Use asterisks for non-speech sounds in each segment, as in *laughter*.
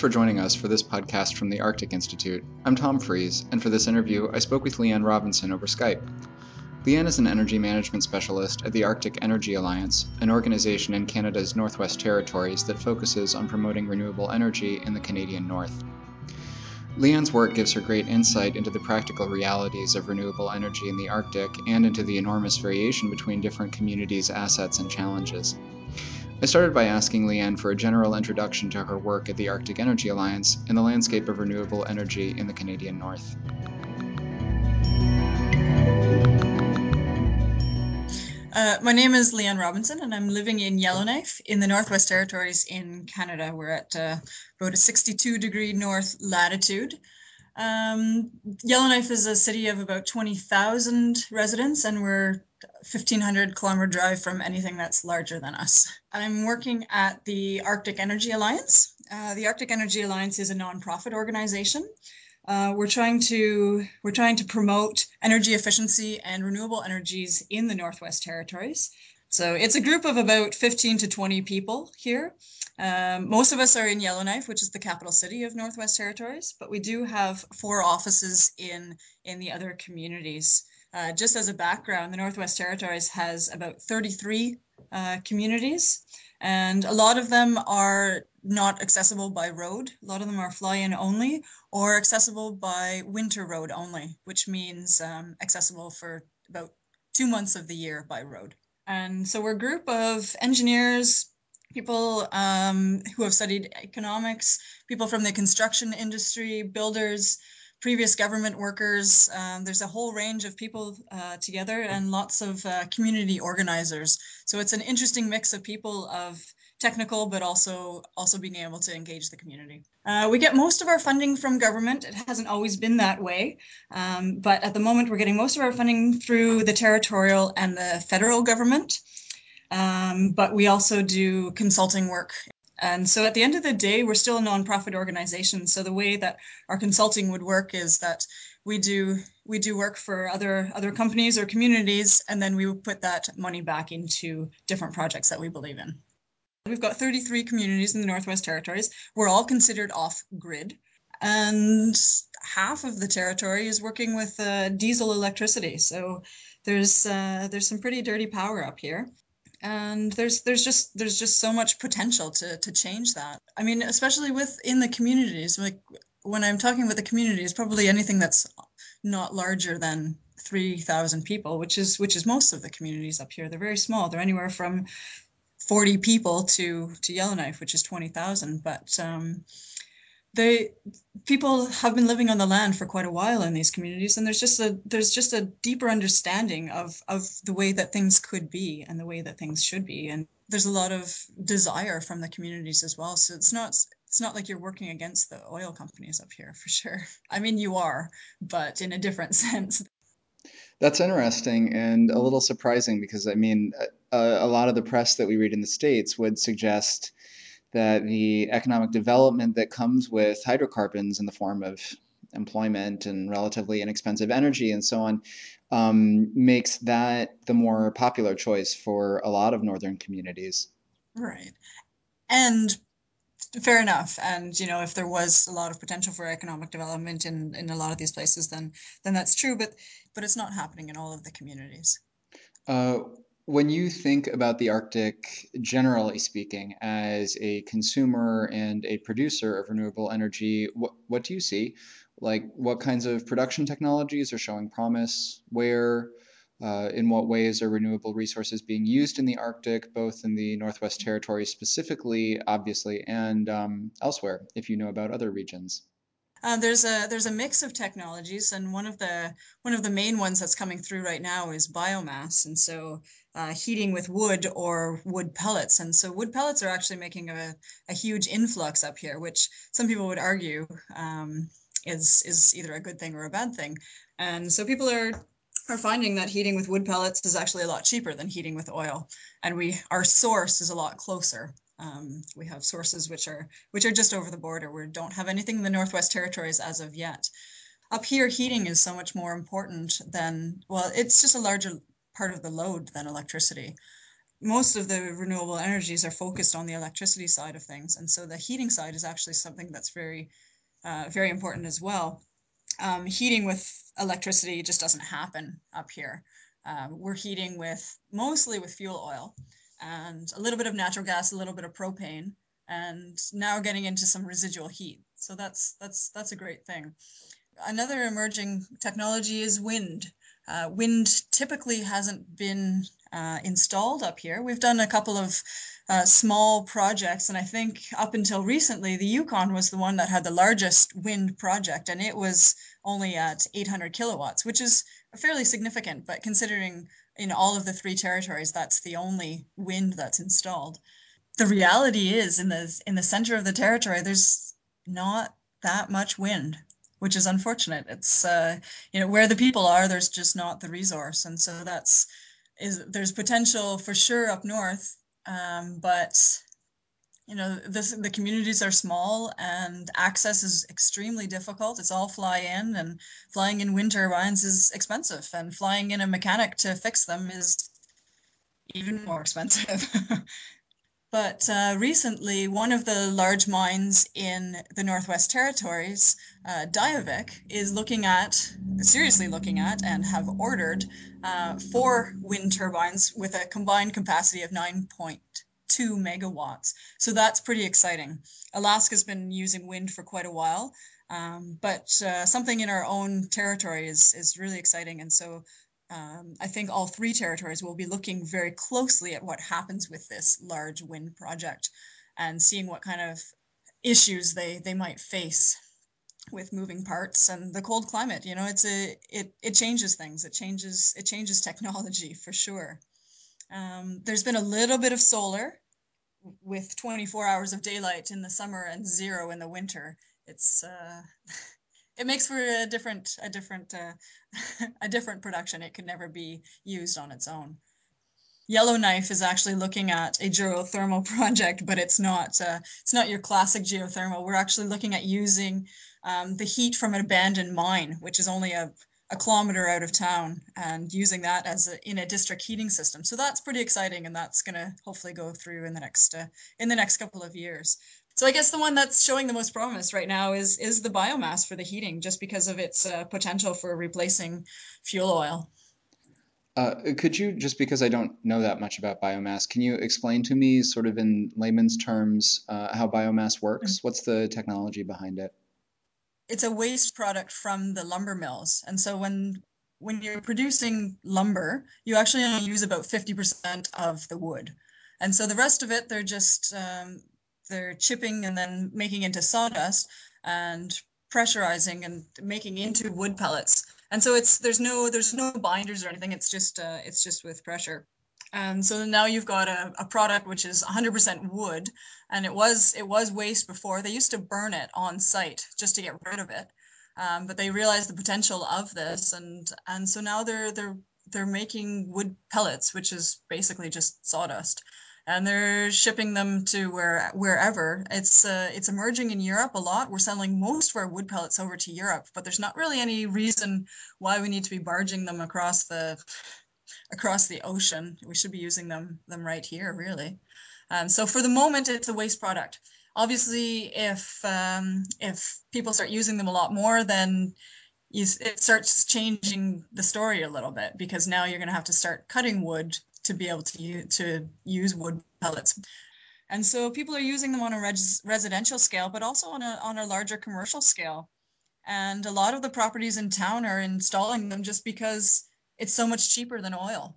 for joining us for this podcast from the Arctic Institute. I'm Tom Fries, and for this interview, I spoke with Leanne Robinson over Skype. Leanne is an energy management specialist at the Arctic Energy Alliance, an organization in Canada's Northwest Territories that focuses on promoting renewable energy in the Canadian North. Leanne's work gives her great insight into the practical realities of renewable energy in the Arctic and into the enormous variation between different communities' assets and challenges. I started by asking Leanne for a general introduction to her work at the Arctic Energy Alliance and the landscape of renewable energy in the Canadian North. Uh, my name is Leanne Robinson, and I'm living in Yellowknife in the Northwest Territories in Canada. We're at uh, about a 62 degree north latitude. Um, Yellowknife is a city of about 20,000 residents, and we're 1500 kilometer drive from anything that's larger than us. I'm working at the Arctic Energy Alliance. Uh, the Arctic Energy Alliance is a nonprofit organization uh, we're trying to we're trying to promote energy efficiency and renewable energies in the Northwest Territories. So it's a group of about 15 to 20 people here. Um, most of us are in Yellowknife, which is the capital city of Northwest Territories, but we do have four offices in in the other communities. Uh, just as a background, the Northwest Territories has about 33 uh, communities, and a lot of them are not accessible by road. A lot of them are fly-in only or accessible by winter road only, which means um, accessible for about two months of the year by road. And so we're a group of engineers, people um, who have studied economics, people from the construction industry, builders, previous government workers. Um, there's a whole range of people uh, together and lots of uh, community organizers. So it's an interesting mix of people of technical, but also also being able to engage the community. Uh, we get most of our funding from government. It hasn't always been that way, um, but at the moment we're getting most of our funding through the territorial and the federal government. Um, but we also do consulting work. And so at the end of the day, we're still a nonprofit organization. So the way that our consulting would work is that we do we do work for other other companies or communities, and then we would put that money back into different projects that we believe in. We've got 33 communities in the Northwest Territories. We're all considered off grid. And half of the territory is working with uh, diesel electricity. So there's uh, there's some pretty dirty power up here. And there's there's just there's just so much potential to to change that. I mean, especially within the communities. Like when I'm talking with the communities, probably anything that's not larger than 3,000 people, which is which is most of the communities up here. They're very small. They're anywhere from 40 people to to Yellowknife, which is 20,000. But um, they people have been living on the land for quite a while in these communities, and there's just a there's just a deeper understanding of of the way that things could be and the way that things should be, and there's a lot of desire from the communities as well. So it's not it's not like you're working against the oil companies up here for sure. *laughs* I mean, you are, but in a different *laughs* sense. That's interesting and a little surprising because I mean, a, a lot of the press that we read in the States would suggest that the economic development that comes with hydrocarbons in the form of employment and relatively inexpensive energy and so on um, makes that the more popular choice for a lot of northern communities. Right. And fair enough. And you know if there was a lot of potential for economic development in in a lot of these places then then that's true but but it's not happening in all of the communities. Uh, when you think about the arctic generally speaking as a consumer and a producer of renewable energy what, what do you see? Like what kinds of production technologies are showing promise? Where uh, in what ways are renewable resources being used in the Arctic, both in the Northwest Territories specifically, obviously, and um, elsewhere, if you know about other regions? Uh, there's a there's a mix of technologies, and one of the one of the main ones that's coming through right now is biomass, and so uh, heating with wood or wood pellets. And so wood pellets are actually making a, a huge influx up here, which some people would argue um, is is either a good thing or a bad thing. And so people are are finding that heating with wood pellets is actually a lot cheaper than heating with oil, and we our source is a lot closer. Um, we have sources which are which are just over the border. We don't have anything in the Northwest Territories as of yet. Up here, heating is so much more important than well, it's just a larger part of the load than electricity. most of the renewable energies are focused on the electricity side of things, and so the heating side is actually something that's very, uh, very important as well. Um, heating with electricity just doesn't happen up here. Um, we're heating with mostly with fuel oil and a little bit of natural gas, a little bit of propane, and now getting into some residual heat. So that's that's that's a great thing. Another emerging technology is wind. Uh, wind typically hasn't been uh, installed up here. We've done a couple of uh, small projects, and I think up until recently, the Yukon was the one that had the largest wind project, and it was only at 800 kilowatts, which is fairly significant. But considering in all of the three territories, that's the only wind that's installed. The reality is, in the in the center of the territory, there's not that much wind which is unfortunate. It's uh, you know where the people are, there's just not the resource, and so that's is there's potential for sure up north, um, but you know this, the communities are small and access is extremely difficult. It's all fly in, and flying in wind turbines is expensive, and flying in a mechanic to fix them is even more expensive. *laughs* But uh, recently, one of the large mines in the Northwest Territories, uh, Diavik, is looking at, seriously looking at, and have ordered uh, four wind turbines with a combined capacity of 9.2 megawatts. So that's pretty exciting. Alaska's been using wind for quite a while, um, but uh, something in our own territory is, is really exciting. And so um, I think all three territories will be looking very closely at what happens with this large wind project and seeing what kind of issues they, they might face with moving parts and the cold climate. You know, it's a it it changes things. It changes it changes *laughs* technology for sure. Um, there's been a little bit of solar with 24 hours of daylight in the summer and zero in the winter. It's uh, *laughs* it makes for a different a different uh, *laughs* a different production. It could never be used on its own. Yellowknife is actually looking at a geothermal *laughs* project, but it's not uh, it's not your classic geothermal. We're actually looking at using um, the heat from an abandoned mine, which is only a, a kilometer out of town, and using that as a, in a district heating system. So that's pretty exciting, and that's going to hopefully go through in the next uh, in the next couple of years. So I guess the one that's showing the most promise right now is is the biomass for the heating, just because of its uh, potential for replacing fuel oil. Uh, could you, just because I don't know that much about biomass, can you explain to me, sort of in layman's terms, uh, how biomass works? Mm-hmm. What's the technology behind it? It's a waste product from the lumber mills, and so when when you're producing lumber, you actually only use about 50% of the wood. And so the rest of it, they're just um, they're chipping and then making into sawdust and pressurizing and making into wood pellets. And so it's there's no there's no binders or anything. It's just uh, it's just with pressure. And so now you've got a, a product which is 100% wood, and it was it was waste before. They used to burn it on site just to get rid of it, um, but they realized the potential of this, and and so now they're they're they're making wood pellets, which is basically just sawdust and they're shipping them to where wherever. It's uh, it's emerging in Europe a lot. We're selling most of our wood pellets over to Europe, but there's not really any reason why we need to be barging them across the across the ocean. We should be using them them right here, really. Um, so for the moment, it's a waste product. Obviously, if um, if people start using them a lot more, then you, it starts changing the story a little bit because now you're going to have to start cutting wood to be able to use, to use wood pellets. And so people are using them on a res- residential scale, but also on a, on a larger commercial scale. And a lot of the properties in town are installing them just because it's so much cheaper than oil.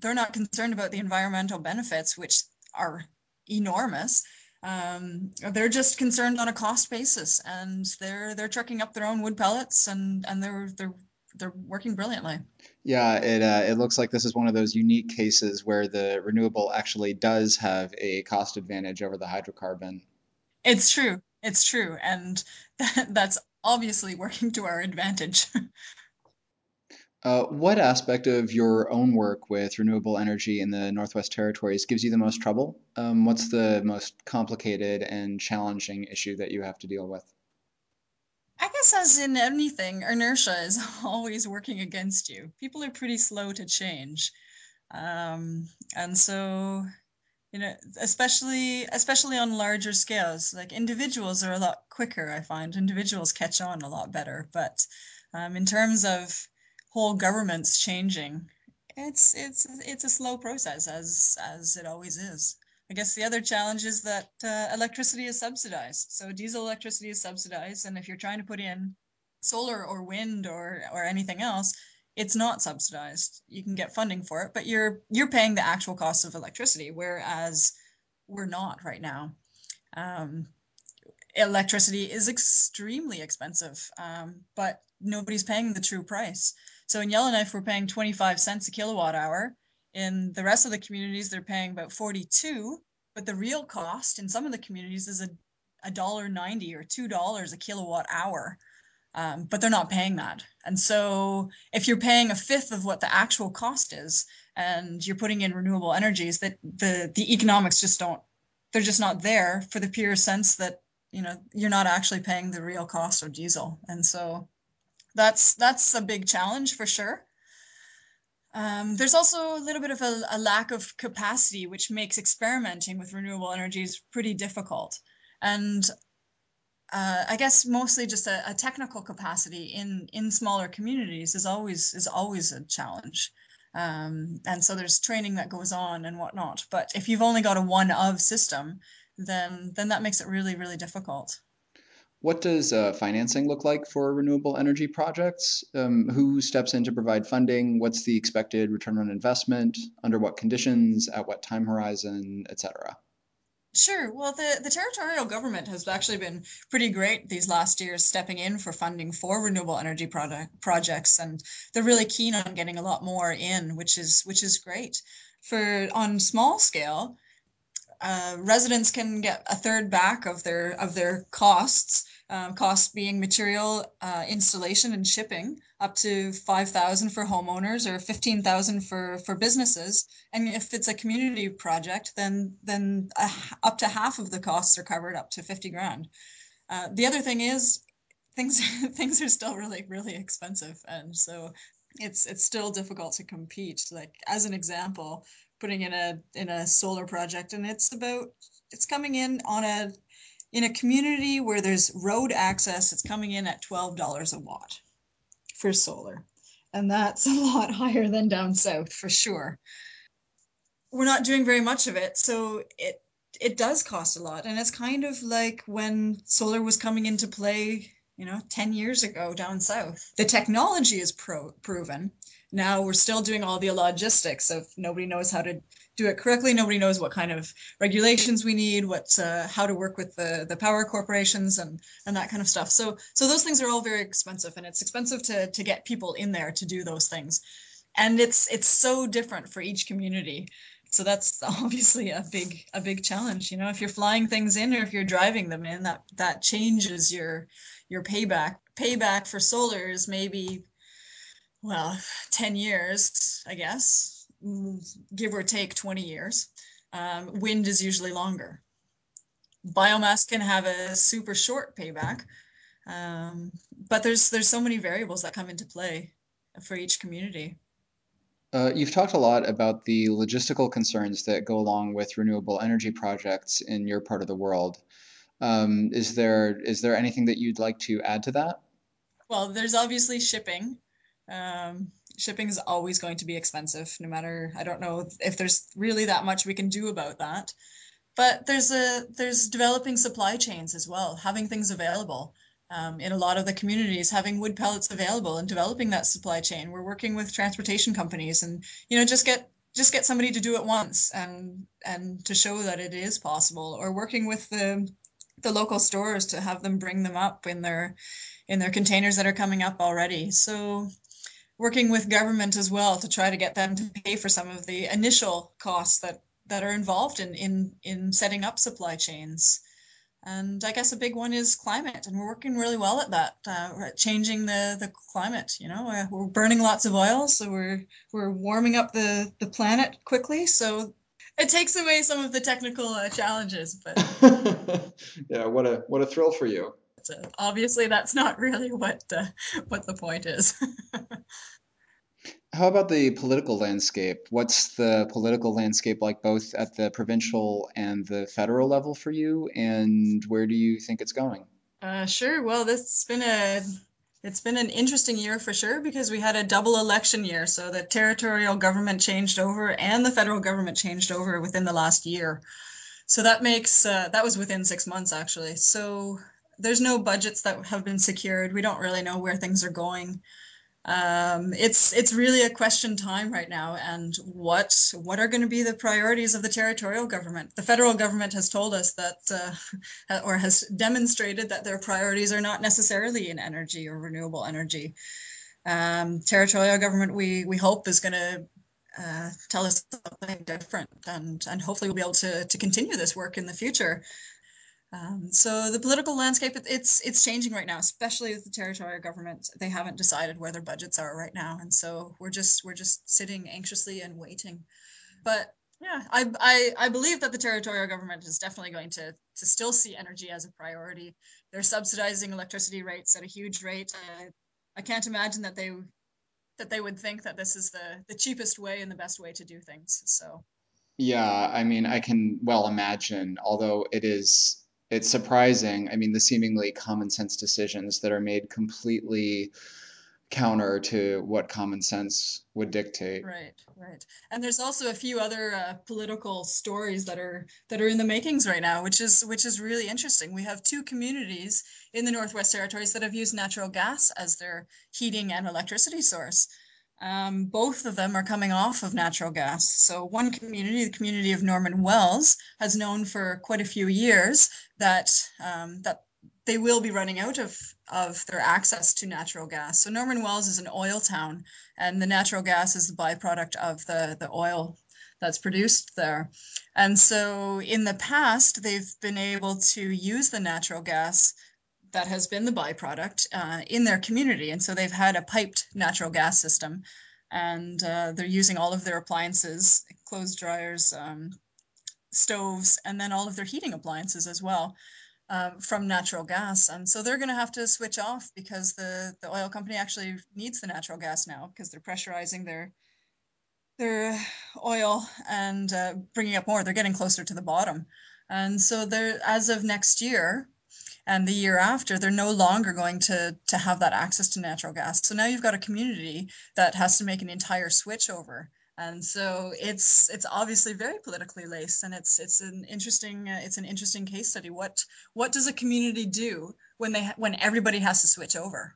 They're not concerned about the environmental benefits, which are enormous. Um, they're just concerned on a cost basis, and they're they're trucking up their own wood pellets, and and they're they're they're working brilliantly. Yeah, it uh, it looks like this is one of those unique cases where the renewable actually does have a cost advantage over the hydrocarbon. It's true. It's true, and that, *laughs* that's obviously working to our advantage. *laughs* uh, what aspect of your own work with renewable energy in the Northwest Territories gives you the most trouble? Um, what's the most complicated and challenging issue that you have to deal with? I guess, as in anything, inertia is *laughs* always working against you. People are pretty slow to change. Um, and so, you know, especially especially on larger scales, like individuals are a lot quicker. I find individuals catch on a lot better, but um, in terms of whole governments changing, it's it's it's a slow process as as it always is. I guess the other challenge is that uh, electricity is subsidized. So diesel electricity is subsidized, and if you're trying to put in solar or wind or or anything else, it's not subsidized. You can get funding for it, but you're you're paying the actual cost of electricity, whereas we're not right now. Um, electricity is extremely expensive, um, but nobody's paying the true price. So in Yellowknife, we're paying 25 cents a kilowatt hour. In the rest of the communities, they're paying about 42, but the real cost in some of the communities is a a dollar ninety or two dollars a kilowatt hour um, but they're not paying that. And so if you're paying a fifth of what the actual cost is, and you're putting in renewable energies, that the the economics just don't, they're just not there for the pure sense that you know you're not actually paying the real cost of diesel. And so that's that's a big challenge for sure. Um, there's also a little bit of a, a lack of capacity, which makes experimenting with renewable energies pretty difficult. And uh, I guess mostly just a, a, technical capacity in in smaller communities is always is always a challenge. Um, and so there's training that goes on and whatnot. But if you've only got a one of system, then then that makes it really really difficult. What does uh, financing look like for renewable energy projects? Um, who steps in to provide funding? What's the expected return on investment? Under what conditions? At what time horizon? Et cetera. Sure. Well, the, the territorial government has actually been pretty great these last years, stepping in for funding for renewable energy product projects, and they're really keen on getting a lot more in, which is which is great. For on small scale, uh, residents can get a third back of their of their costs um, costs being material uh, installation and shipping, up to 5,000 for homeowners or 15,000 for, for businesses. And if it's a community project, then, then up to half of the costs are covered up to 50 grand. Uh, the other thing is things, *laughs* things are still really, really expensive. And so it's, it's still difficult to compete. Like as an example, putting in a, in a solar project and it's about, it's coming in on a in a community where there's road access, it's coming in at $12 a watt for solar. And that's *laughs* a lot higher than down south for sure. We're not doing very much of it, so it it does cost a lot. And it's kind of like when solar was coming into play, you know, 10 years ago down south. The technology is pro- proven. Now we're still doing all the logistics of nobody knows how to do it correctly. Nobody knows what kind of regulations we need, what uh, how to work with the the power corporations and and that kind of stuff. So so those things are all very expensive, and it's expensive to to get people in there to do those things, and it's it's so different for each community. So that's *laughs* obviously a big a big challenge. You know, if you're flying things in or if you're driving them in, that that changes your your payback. Payback for solar is maybe well 10 years i guess give or take 20 years. Um, wind is usually longer. Biomass can have a super short payback, um, but there's there's so many variables that come into play for each community. Uh, you've talked a lot about the logistical concerns that go along with renewable energy projects in your part of the world. Um, is there is there anything that you'd like to add to that? Well, there's obviously shipping. Um, shipping is always going to be expensive no matter i don't know if there's really that much we can do about that. But there's a there's developing supply chains as well having things available. Um, in a lot of the communities having wood pellets available and developing that supply chain. We're working with transportation companies and you know just get just get somebody to do it once and and to show that it is possible. Or working with the the local stores to have them bring them up in their in their containers that are coming up already. So working with government as well to try to get them to pay for some of the initial costs that that are involved in in in setting up supply chains. And I guess a big one is climate, and we're working really well at that, uh, changing the the climate. You know, uh, we're burning lots of oil, so we're we're warming up the the planet quickly. So it takes away some of the technical uh, challenges. But *laughs* yeah, what a what a thrill for you. Obviously, that's not really what uh, what the point is. How about the political landscape? What's the political landscape like both at the provincial and the federal level for you, and where do you think it's going? Uh, sure. Well, this has been a it's been an interesting year for sure because we had a double election year. So the territorial government changed over and the federal government changed over within the last year. So that makes uh, that was within six months actually. So there's no budgets that have been secured. We don't really know where things are going. Um, it's it's really a question time right now and what what are going to be the priorities of the territorial government? The federal government has told us that uh, *laughs* or has demonstrated that their priorities are not necessarily in energy or renewable energy. Um, territorial government we we hope is going to uh, tell us something different and and hopefully we'll be able to to continue this work in the future um, so the political landscape it's it's changing right now, especially with the territorial government. They haven't decided where their budgets are right now, and so we're just we're just sitting anxiously and waiting. But yeah, I I, I believe that the territorial government is definitely going to to still see energy as a priority. They're subsidizing electricity rates at a huge rate. Uh, I can't imagine that they that they would think that this is the the cheapest way and the best way to do things. So yeah, I mean, I can well imagine, although it is it's surprising. I mean, the seemingly common sense decisions that are made completely counter to what common sense would dictate. Right, right. And there's also a few other uh, political stories that are that are in the makings right now, which is which is really interesting. We have two communities in the Northwest Territories that have used natural gas as their heating and electricity source. Um, both of them are coming off of natural gas. So one community, the community of Norman Wells, has known for quite a few years that um, that they will be running out of of their access to natural gas. So Norman Wells is an oil town, and the natural gas is the byproduct of the the oil that's produced there. And so in the past, they've been able to use the natural gas that has been the byproduct uh, in their community. And so they've had a piped natural gas system and uh, they're using all of their appliances, clothes dryers, um, stoves, and then all of their heating appliances as well. Um, from natural gas. And so they're going to have to switch off because the, the oil company actually needs the natural gas now because they're pressurizing their their oil and uh, bringing up more. They're getting closer to the bottom. And so they're as of next year, and the year after they're no longer going to to have that access to natural gas. So now you've got a community that has to make an entire switch over. And so it's it's obviously very politically laced and it's it's an interesting uh, it's an interesting case study. What what does a community do when they when everybody has to switch over?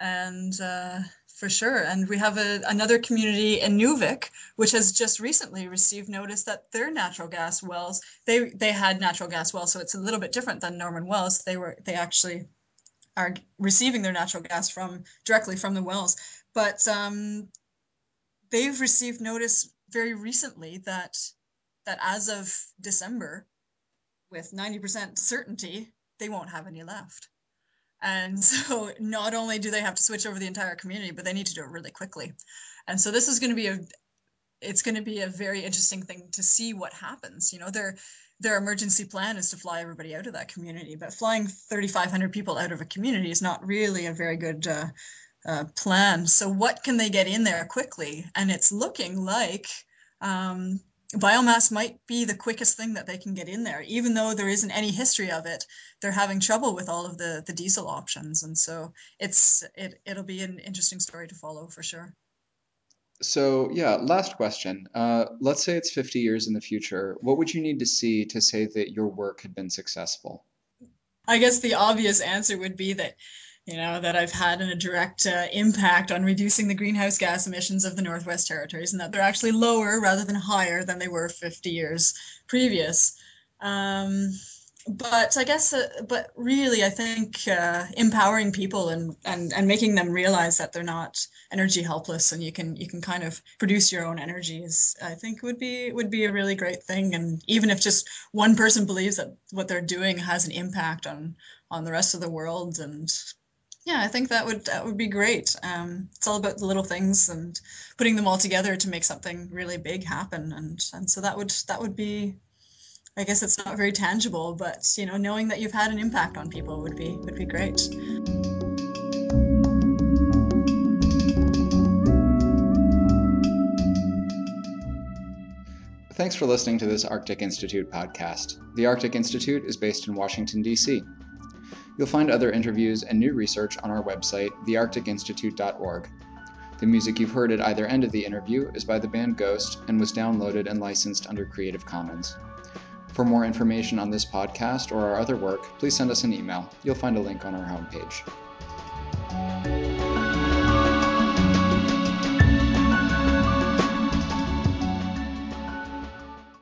And uh, for sure. And we have a, another community Inuvik, which has just recently received notice that their natural gas wells, they they had natural gas wells, so it's a little bit different than Norman Wells. They were they actually are receiving their natural gas from directly from the wells, but um, they've received notice very recently that that as of December, with 90% certainty, they won't have any left. And *laughs* so not only do they have to switch over the entire community, but they need to do it really quickly. And so this is going to be a it's going to be a very interesting thing to see what happens. You know, their their emergency plan is to fly everybody out of that community, but flying 3,500 people out of a community is not really a very good uh, uh, plan. So what can they get in there quickly? And it's looking like um, biomass might be the quickest thing that they can get in there. Even though there isn't any history of it they're having trouble with all of the the diesel options. And so it's it it'll be an interesting story to follow for sure. So yeah last question. Uh, let's say it's 50 years in the future. What would you need to see to say that your work had been successful? I guess the obvious answer would be that you know, that I've had a direct uh, impact on reducing the greenhouse gas emissions of the Northwest Territories and that they're actually lower rather than higher than they were 50 years previous. Um, but I guess, uh, but really, I think uh, empowering people and, and and making them realize that they're not energy helpless and you can you can kind of produce your own energy is I think would be would be a really great thing. And even if just one person believes that what they're doing has an impact on on the rest of the world and yeah, I think that would that would be great. Um, it's all about the little things and putting them all together to make something really big happen. And and so that would that would be, I guess it's not very tangible, but you know, knowing that you've had an impact on people would be would be great. Thanks for listening to this Arctic Institute podcast. The Arctic Institute is based in Washington, D.C. You'll find other interviews and new research on our website, thearcticinstitute.org. The music you've heard at either end of the interview is by the band Ghost and was downloaded and licensed under Creative Commons. For more information on this podcast or our other work, please send us an email. You'll find a link on our homepage.